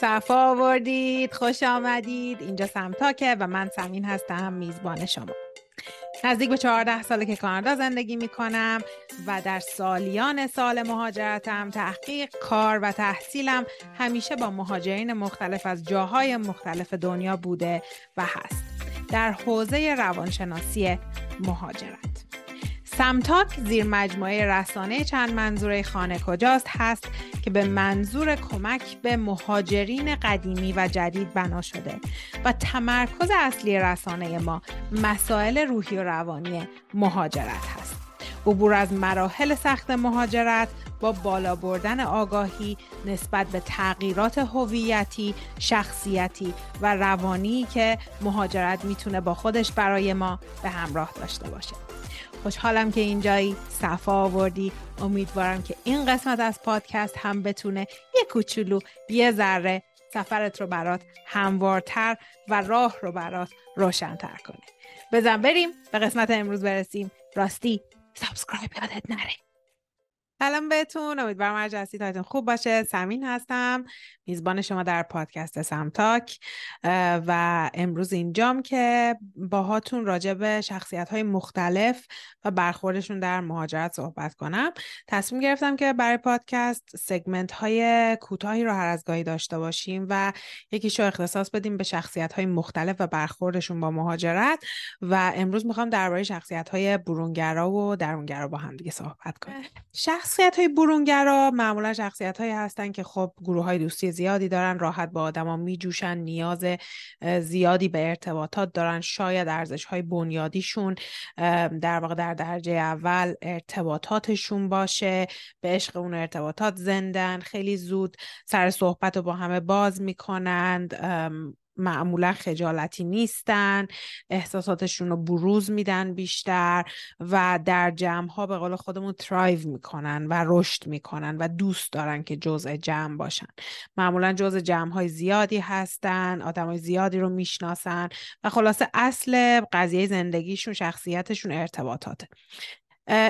صفا آوردید خوش آمدید. اینجا سمتاکه و من سمین هستم میزبان شما. نزدیک به 14 ساله که کانادا زندگی می کنم و در سالیان سال مهاجرتم تحقیق کار و تحصیلم همیشه با مهاجرین مختلف از جاهای مختلف دنیا بوده و هست. در حوزه روانشناسی مهاجرت. سمتاک زیر مجموعه رسانه چند منظوره خانه کجاست هست که به منظور کمک به مهاجرین قدیمی و جدید بنا شده و تمرکز اصلی رسانه ما مسائل روحی و روانی مهاجرت هست عبور از مراحل سخت مهاجرت با بالا بردن آگاهی نسبت به تغییرات هویتی، شخصیتی و روانی که مهاجرت می‌تونه با خودش برای ما به همراه داشته باشه. خوشحالم که اینجایی صفا آوردی. امیدوارم که این قسمت از پادکست هم بتونه یه کوچولو یه ذره سفرت رو برات هموارتر و راه رو برات روشنتر کنه. بزن بریم به قسمت امروز برسیم. راستی subscribe یادت نره. سلام بهتون امیدوارم هر هستید خوب باشه. سمین هستم میزبان شما در پادکست سمتاک. و امروز اینجام که باهاتون راجع به شخصیت های مختلف و برخوردشون در مهاجرت صحبت کنم. تصمیم گرفتم که برای پادکست سگمنت های کوتاهی رو هر از گاهی داشته باشیم و یکیشو اختصاص بدیم به شخصیت های مختلف و برخوردشون با مهاجرت. و امروز می‌خوام درباره شخصیت های برونگرا و درونگرا با هم دیگه صحبت کنیم. شخصیت های برونگرا معمولا شخصیت هایی هستن که خب گروه های دوستی زیادی دارن راحت با آدما میجوشن نیاز زیادی به ارتباطات دارن. شاید ارزش های بنیادیشون در واقع در درجه اول ارتباطاتشون باشه به عشق اون ارتباطات زندن خیلی زود سر صحبت رو با همه باز می‌کنند. معمولا خجالتی نیستن احساساتشون رو بروز میدن بیشتر و در جمع ها به قول خودمون ترایو می‌کنن و رشد می‌کنن و دوست دارن که جزء جمع باشن. معمولا جزء جمع های زیادی هستن آدم های زیادی رو می‌شناسن و خلاصه اصل قضیه زندگیشون شخصیتشون ارتباطاته.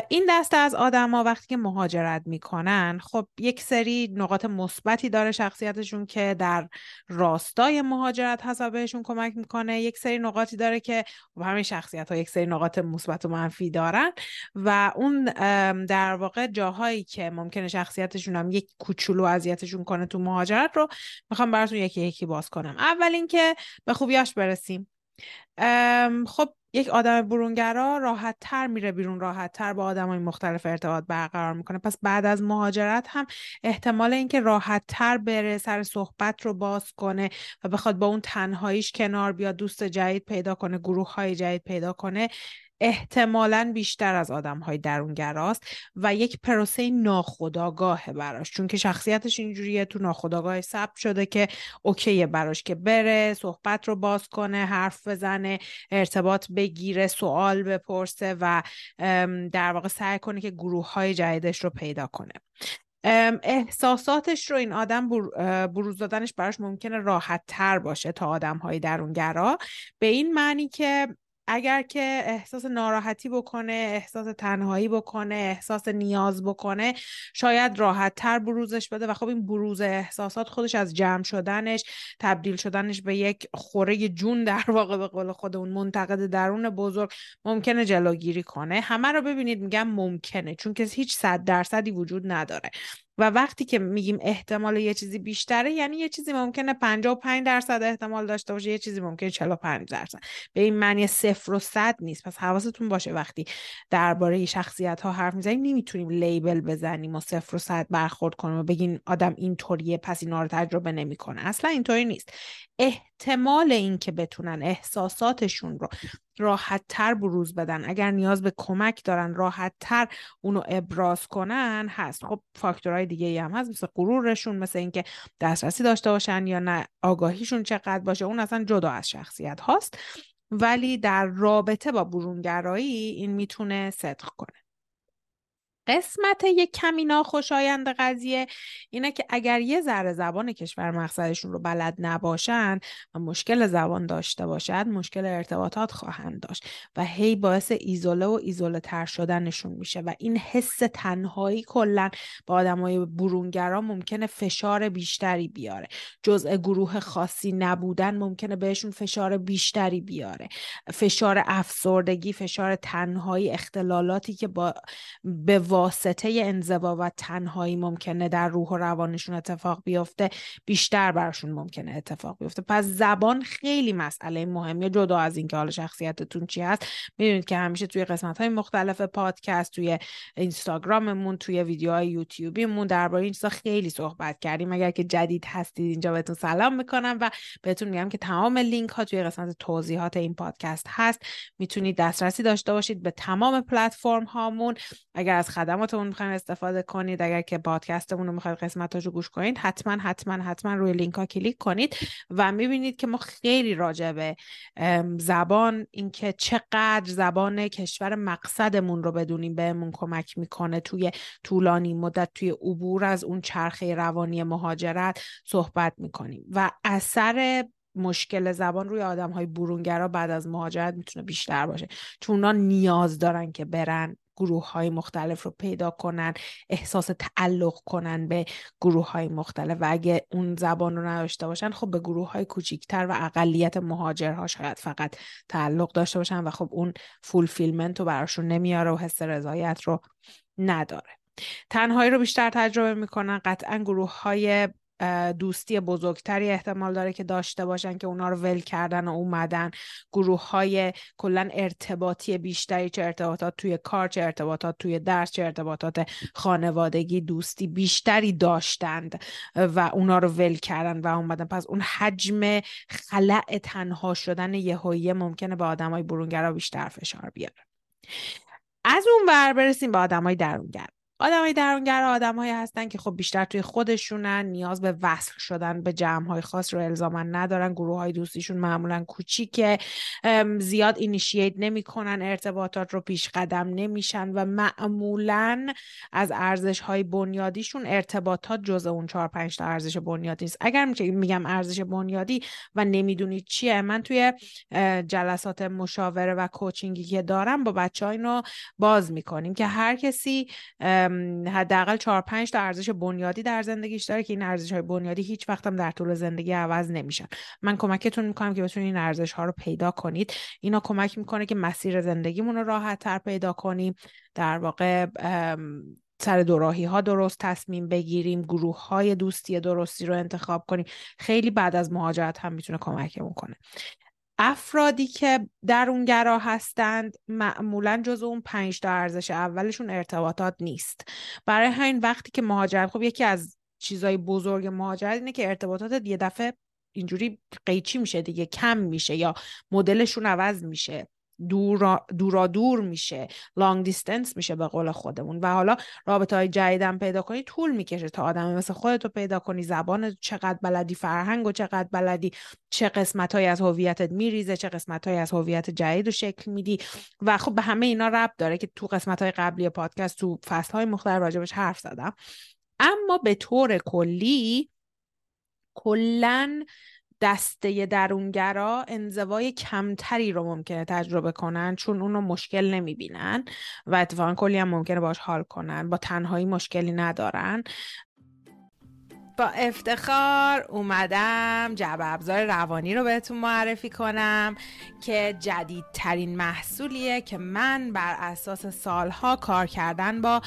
این دسته از آدما وقتی که مهاجرت می‌کنن خب یک سری نقاط مثبتی داره شخصیتشون که در راستای مهاجرت حساب بهشون کمک می‌کنه. یک سری نقاطی داره که خب همین شخصیت ها یک سری نقاط مثبت و منفی دارن و اون در واقع جاهایی که ممکنه شخصیتشون هم یک کوچولو اذیتشون کنه تو مهاجرت رو می‌خوام براتون یکی یکی باز کنم. اول اینکه به خوبیاش برسیم. خب یک آدم برونگرا راحت تر میره بیرون راحت تر با آدم های مختلف ارتباط برقرار می‌کنه. پس بعد از مهاجرت هم احتمال اینکه راحت تر بره سر صحبت رو باز کنه و بخواد با اون تنهاییش کنار بیاد دوست جدید پیدا کنه گروه های جدید پیدا کنه احتمالا بیشتر از آدم های درونگراست و یک پروسه ناخداگاه براش. چون که شخصیتش اینجوریه تو ناخداگاه ثبت شده که اوکیه براش که بره صحبت رو باز کنه حرف بزنه ارتباط بگیره سوال بپرسه و در واقع سعی کنه که گروه های جدیدش رو پیدا کنه. احساساتش رو این آدم بروز دادنش براش ممکنه راحت تر باشه تا آدم های درونگرا. به این معنی که اگر که احساس ناراحتی بکنه احساس تنهایی بکنه احساس نیاز بکنه شاید راحت تر بروزش بده. و خب این بروز احساسات خودش از جمع شدنش تبدیل شدنش به یک خوره جون در واقع به قول خود اون منتقد درون بزرگ ممکنه جلوگیری کنه. همه رو ببینید میگم ممکنه چون که هیچ صد درصدی وجود نداره. و وقتی که میگیم احتمال یه چیزی بیشتره یعنی یه چیزی ممکنه 55 درصد احتمال داشته باشه یه چیزی ممکنه 45 درصد. به این معنی صفر و صد نیست. پس حواستون باشه وقتی درباره شخصیت ها حرف می‌زنیم نمی‌تونیم لیبل بزنیم و صفر و صد برخورد کنیم و بگین آدم اینطوریه پس اینا رو تجربه نمی‌کنه. اصلا اینطوری نیست. احتمال اینکه بتونن احساساتشون رو راحت تر بروز بدن. اگر نیاز به کمک دارن راحت تر اونو ابراز کنن هست. خب فاکتورهای دیگه هم هست مثل غرورشون مثل اینکه دسترسی داشته باشن یا نه آگاهیشون چقدر باشه اون اصلا جدا از شخصیت هاست. ولی در رابطه با برونگرایی این می‌تونه صدق کنه. قسمت یک کمی ناخوشایند قضیه اینه که اگر یه ذره زبان کشور مقصدشون رو بلد نباشن و مشکل زبان داشته باشد مشکل ارتباطات خواهند داشت و هی باعث ایزوله و ایزوله تر شدنشون میشه و این حس تنهایی کلا با آدمای برونگرا ممکنه فشار بیشتری بیاره. جزء گروه خاصی نبودن ممکنه بهشون فشار بیشتری بیاره. فشار افسردگی فشار تنهایی اختلالاتی که با واسطه انزوا و تنهایی ممکنه در روح و روانشون اتفاق بیفته بیشتر براشون ممکنه اتفاق بیفته. پس زبان خیلی مسئله مهمیه جدا از اینکه حال شخصیتتون چی هست. می‌دونید که همیشه توی قسمت های مختلف پادکست توی اینستاگراممون توی ویدیوهای یوتیوبیمون درباره این چیزا خیلی صحبت کردیم. اگر که جدید هستید اینجا بهتون سلام می‌کنم و بهتون میگم که تمام لینک ها توی قسمت توضیحات این پادکست هست. می‌تونید دسترسی داشته باشید به تمام پلتفرم هامون اگر از خدماتمون می‌خواین استفاده کنید. اگر که پادکستمون رو می‌خواید قسمتاشو گوش کنید حتما حتما حتما روی لینک ها کلیک کنید و می‌بینید که ما خیلی راجع به زبان اینکه چقدر زبان کشور مقصدمون رو بدونیم بهمون کمک می‌کنه توی طولانی مدت توی عبور از اون چرخه روانی مهاجرت صحبت می‌کنیم. و اثر مشکل زبان روی آدم های بعد از مهاجرت می‌تونه بیشتر باشه. چون اونا نیاز دارن که برن گروه های مختلف رو پیدا کنن احساس تعلق کنن به گروه های مختلف و اگه اون زبان رو نداشته باشن خب به گروه های کوچیکتر و اقلیت مهاجرها شاید فقط تعلق داشته باشن و خب اون فولفیلمنت رو براشون نمیاره و حس رضایت رو نداره. تنهایی رو بیشتر تجربه می‌کنن قطعا گروه های دوستی بزرگتری احتمال داره که داشته باشن که اونا رو ول کردن و اومدن. گروه های کلا ارتباطی بیشتری چه ارتباطات توی کار چه ارتباطات توی درس چه ارتباطات خانوادگی دوستی بیشتری داشتند و اونا رو ول کردن و اومدن. پس اون حجم خلع تنها شدن یهویی ممکنه به آدمای برونگرا بیشتر فشار بیاره. از اون ور برسیم به آدمای درونگر. آدمای درونگر آدمهایی هستن که خب بیشتر توی خودشونن نیاز به وصل شدن به جمع های خاص رو الزاما ندارن. گروه های دوستیشون معمولا کوچیکه. زیاد اینیشییت نمی‌کنن. ارتباطات رو پیش قدم نمیشن و معمولا از ارزش های بنیادیشون ارتباطات جز اون چهار پنج تا ارزش بنیادی است اگر میگم ارزش بنیادی و نمی‌دونید چیه من توی جلسات مشاوره و کوچینگی که دارم با بچه اینو باز می‌کنیم که هر کسی حداقل چهار پنج تا ارزش بنیادی در زندگیش داره که این ارزش های بنیادی هیچ وقت هم در طول زندگی عوض نمیشن. من کمکتون می‌کنم که بتونید این ارزش ها رو پیدا کنید. اینا کمک می‌کنه که مسیر زندگیمون رو راحت تر پیدا کنیم در واقع سر دوراهی ها درست تصمیم بگیریم گروه های دوستی درستی رو انتخاب کنیم. خیلی بعد از مهاجرت هم می‌تونه کمکمون کنه. افرادی که درونگرا هستند معمولا جز اون پنج تا ارزش اولشون ارتباطات نیست. برای همین وقتی که مهاجرت خب یکی از چیزای بزرگ مهاجرت اینه که ارتباطات یه دفعه اینجوری قیچی میشه دیگه کم میشه یا مدلشون عوض میشه. دورا, دورا دور میشه لانگ دیستنس میشه به قول خودمون و حالا رابطه های جدیدم پیدا کنی طول می‌کشه تا آدم مثل خودتو پیدا کنی زبان چقدر بلدی فرهنگ و چقدر بلدی چه قسمت های از هویتت میریزه چه قسمت های از هویت جدید رو شکل میدی و خب به همه اینا ربط داره که تو قسمت های قبلی پادکست تو فصل های مختلف راجبش حرف زدم. اما به طور کلی کلا دسته درونگرا انزوای کمتری رو ممکنه تجربه کنن چون اونو مشکل نمی‌بینن و اتفاقا کلی هم ممکنه باش حال کنن با تنهایی مشکلی ندارن. با افتخار اومدم جعب ابزار روانی رو بهتون معرفی کنم که جدیدترین محصولیه که من بر اساس سالها کار کردن با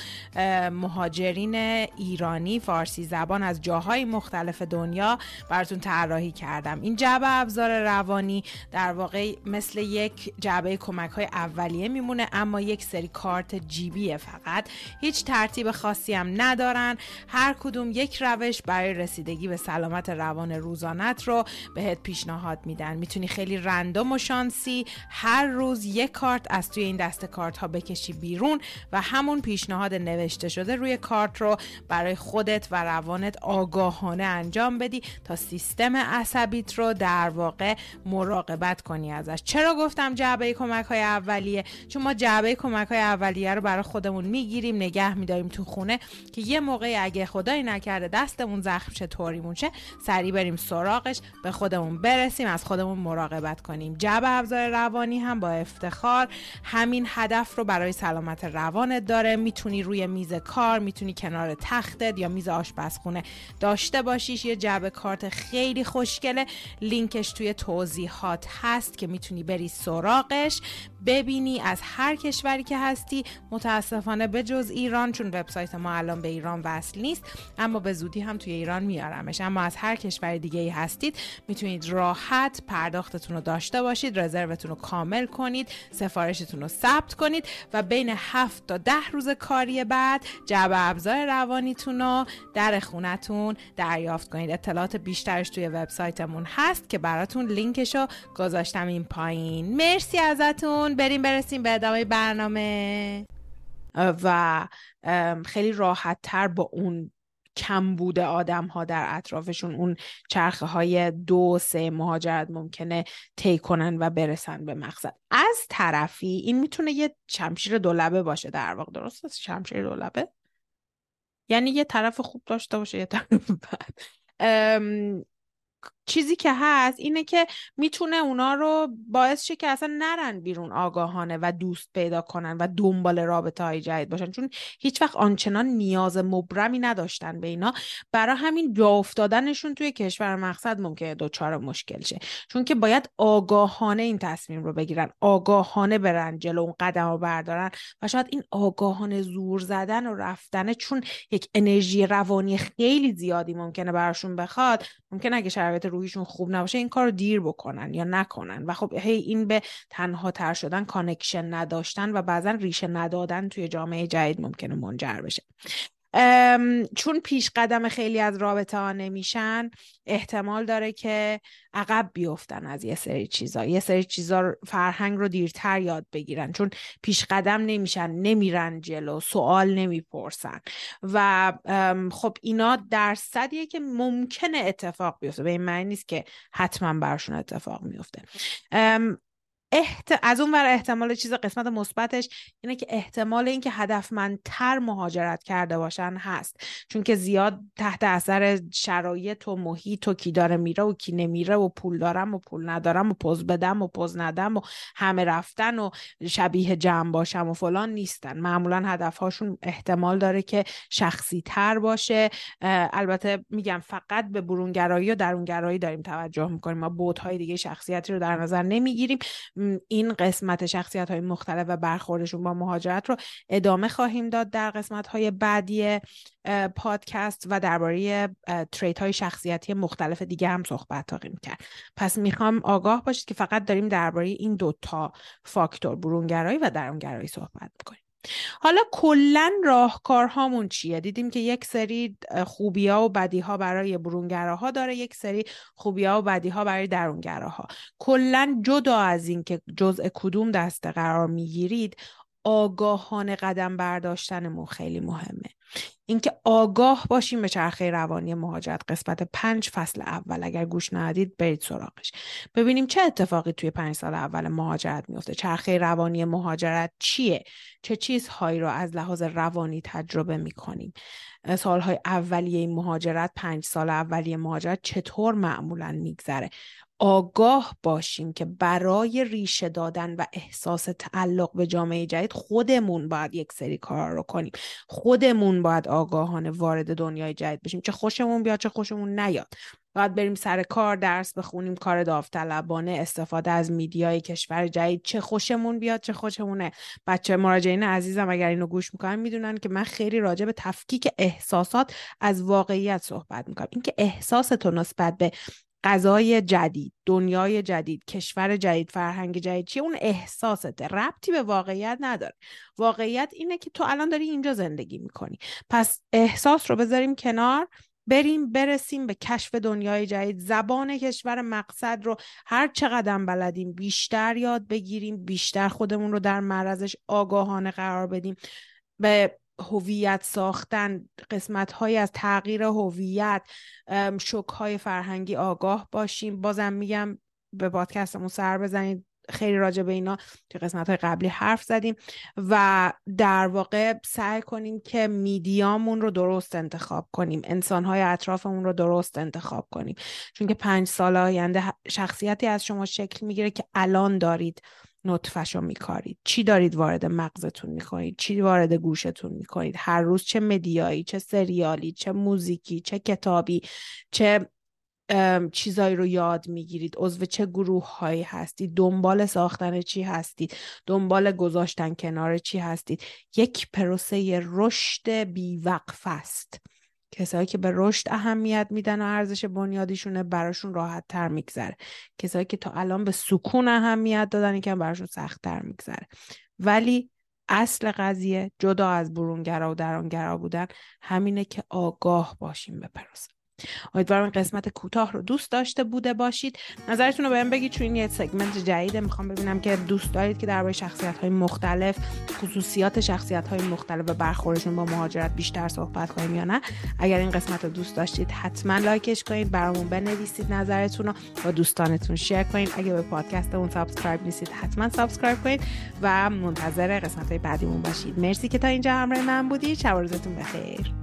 مهاجرین ایرانی فارسی زبان از جاهای مختلف دنیا براتون طراحی کردم. این جعبه ابزار روانی در واقع مثل یک جعبه کمک های اولیه میمونه اما یک سری کارت جیبیه فقط. هیچ ترتیب خاصی هم ندارن. هر کدوم یک روش برای رسیدگی به سلامت روان روزانت رو بهت پیشنهاد میدن. می‌تونی خیلی رندوم و شانسی هر روز یک کارت از توی این دست کارت ها بکشی بیرون و همون پیشنهاد نوشته شده روی کارت رو برای خودت و روانت آگاهانه انجام بدی تا سیستم عصبیت رو در واقع مراقبت کنی ازش. چرا گفتم جعبه کمک های اولیه؟ چون ما جعبه کمک های اولیه رو برای خودمون می‌گیریم نگه میداریم تو خونه که یه موقعی اگه خدایی نکرده دستمون زخم شه طوریمون شه سریع بریم سراغش به خودمون برسیم از خودمون مراقبت کنیم. جعبه ابزار روانی هم با افتخار همین هدف رو برای سلامت روانت داره. می‌تونی روی میز کار می‌تونی کنار تختت یا میز آشپزخونه داشته باشیش. یه جعبه کارت خیلی خوشگله. لینکش توی توضیحات هست که می‌تونی بری سراغش ببینی از هر کشوری که هستی. متاسفانه به جز ایران چون وبسایت ما الان به ایران وصل نیست اما به زودی هم توی ایران میارمش. اما از هر کشور دیگه ای هستید می‌تونید راحت پرداختتون رو داشته باشید رزروتون رو کامل کنید سفارشتون رو ثبت کنید و بین 7 تا 10 روز کاری بعد جعبه ابزار روانیتون رو در خونتون دریافت کنید. اطلاعات بیشترش توی وبسایتمون هست که براتون لینکش رو گذاشتم این پایین. مرسی ازتون. بریم برسیم به ادامه برنامه. و خیلی راحت تر با اون کم بوده آدم ها در اطرافشون. اون چرخه های دو سه مهاجرت ممکنه طی کنن و برسن به مقصد. از طرفی این می‌تونه یه شمشیر دولبه باشه در واقع. درست شمشیر دولبه؟ یعنی یه طرف خوب داشته باشه یه طرف بد. چیزی که هست اینه که می‌تونه اونا رو باعث شه که اصلا نرن بیرون آگاهانه و دوست پیدا کنن و دنبال رابطه های جدید باشن. چون هیچ وقت آنچنان نیاز مبرمی نداشتن به اینا. برای همین جا افتادنشون توی کشور مقصد ممکنه دوچار مشکل شه. چون که باید آگاهانه این تصمیم رو بگیرن. آگاهانه برن جلو اون قدم رو بردارن و شاید این آگاهانه زور زدن و رفتن چون یک انرژی روانی خیلی زیادی ممکنه براشون بخواد ممکنه اگه شرایط روحیشون خوب نباشه این کار دیر بکنن یا نکنن. و خب هی این به تنها تر شدن connection نداشتن و بعضا ریشه ندادن توی جامعه جدید ممکنه منجر بشه. چون پیش قدم خیلی از رابطه ها نمیشن احتمال داره که عقب بیفتن از یه سری چیزا. یه سری چیزا فرهنگ رو دیرتر یاد بگیرن. چون پیش قدم نمیشن نمیرن جلو سوال نمی‌پرسن. و خب اینا درصدیه که ممکنه اتفاق بیفته. به این معنی نیست که حتما برشون اتفاق میفته. احت... از اون ور احتمال چیز قسمت مثبتش اینه که احتمال اینکه هدفمندتر مهاجرت کرده باشن هست. چون که زیاد تحت اثر شرایط و محیط و کی داره میره و کی نمیره و پول دارم و پول ندارم و پوز بدم و پوز ندم و همه رفتن و شبیه جمع باشم و فلان نیستن. معمولا هدفهاشون احتمال داره که شخصی تر باشه البته میگم فقط به برونگرایی و درونگرایی داریم توجه می‌کنیم ما بودهای دیگه شخصیتی رو در نظر نمی‌گیریم. این قسمت شخصیت های مختلف و برخوردشون با مهاجرت رو ادامه خواهیم داد در قسمت های بعدی پادکست و درباره تریت های شخصیتی مختلف دیگه هم صحبت خواهیم کرد. پس می‌خوام آگاه باشید که فقط داریم درباره این دوتا فاکتور برونگرایی و درونگرایی صحبت می‌کنیم. حالا کلا راهکارهامون چیه؟ دیدیم که یک سری خوبی ها و بدی ها برای برونگراها داره یک سری خوبی ها و بدی ها برای درونگراها. کلا جدا از اینکه جزء کدوم دسته قرار می‌گیرید آگاهانه قدم برداشتنمون خیلی مهمه. اینکه آگاه باشیم به چرخه روانی مهاجرت قسمت پنج فصل اول. اگر گوش ندید برید سراغش. ببینیم چه اتفاقی توی پنج سال اول مهاجرت میفته چرخه روانی مهاجرت چیه؟ چه چیزهایی رو از لحاظ روانی تجربه می‌کنیم؟ سالهای اولیه مهاجرت پنج سال اولیه مهاجرت چطور معمولا میگذره؟ آگاه باشیم که برای ریشه دادن و احساس تعلق به جامعه جدید خودمون باید یک سری کار رو کنیم. خودمون باید آگاهانه وارد دنیای جدید بشیم. چه خوشمون بیاد چه خوشمون نیاد. باید بریم سر کار درس بخونیم کار داوطلبانه استفاده از میدیای کشور جدید. چه خوشمون بیاد چه خوشمونه. بچه مراجعین عزیزم اگر اینو گوش می‌کنن می‌دونن که من خیلی راجع به تفکیک احساسات از واقعیت صحبت می‌کنم. اینکه احساستون نسبت به غذای جدید دنیای جدید کشور جدید فرهنگ جدید چیه؟ اون احساسته. ربطی به واقعیت نداره. واقعیت اینه که تو الان داری اینجا زندگی می‌کنی. پس احساس رو بذاریم کنار بریم برسیم به کشف دنیای جدید. زبان کشور مقصد رو هر چقدر بلدیم بیشتر یاد بگیریم بیشتر خودمون رو در معرضش آگاهانه قرار بدیم. به هویت ساختن قسمت های از تغییر هویت شک های فرهنگی آگاه باشیم. بازم میگم به پادکستمون سر بزنید. خیلی راجع به اینا تو قسمت های قبلی حرف زدیم و در واقع سعی کنیم که میدیامون رو درست انتخاب کنیم. انسان های اطرافمون رو درست انتخاب کنیم. چون که پنج سال آینده شخصیتی از شما شکل می‌گیره که الان دارید نطفش رو میکارید. چی دارید وارد مغزتون می‌کنید؟ چی وارد گوشتون می‌کنید؟ هر روز چه مدیایی چه سریالی چه موزیکی چه کتابی چه چیزایی رو یاد می‌گیرید. عضو چه گروه هایی هستید؟ دنبال ساختن چی هستید؟ دنبال گذاشتن کنار چی هستید؟ یک پروسه رشد بیوقف است. کسایی که به رشد اهمیت میدن و ارزش بنیادیشونه براشون راحت تر میگذره. کسایی که تا الان به سکون اهمیت دادن که براشون سخت تر میگذره. ولی اصل قضیه جدا از برونگرا و درونگرا بودن همینه که آگاه باشیم به پروسه. امیدوارم این قسمت کوتاه رو دوست داشته بوده باشید. نظرتون رو بهم بگید چون این یه segment جدیده. می‌خوام ببینم که دوست دارید که درباره شخصیت های مختلف خصوصیات شخصیت های مختلف و برخوردشون با مهاجرت بیشتر صحبت کنیم یا نه. اگر این قسمت رو دوست داشتید حتما like ش کنید برامون بنویسید نظرتون رو با دوستانتون share کنید. اگه به پادکستمون subscribe نیستید حتما subscribe کنید و منتظر قسمت های بعدیمون باشید. مرسی که تا اینجا همراه من بودید. شب روزتون بخیر.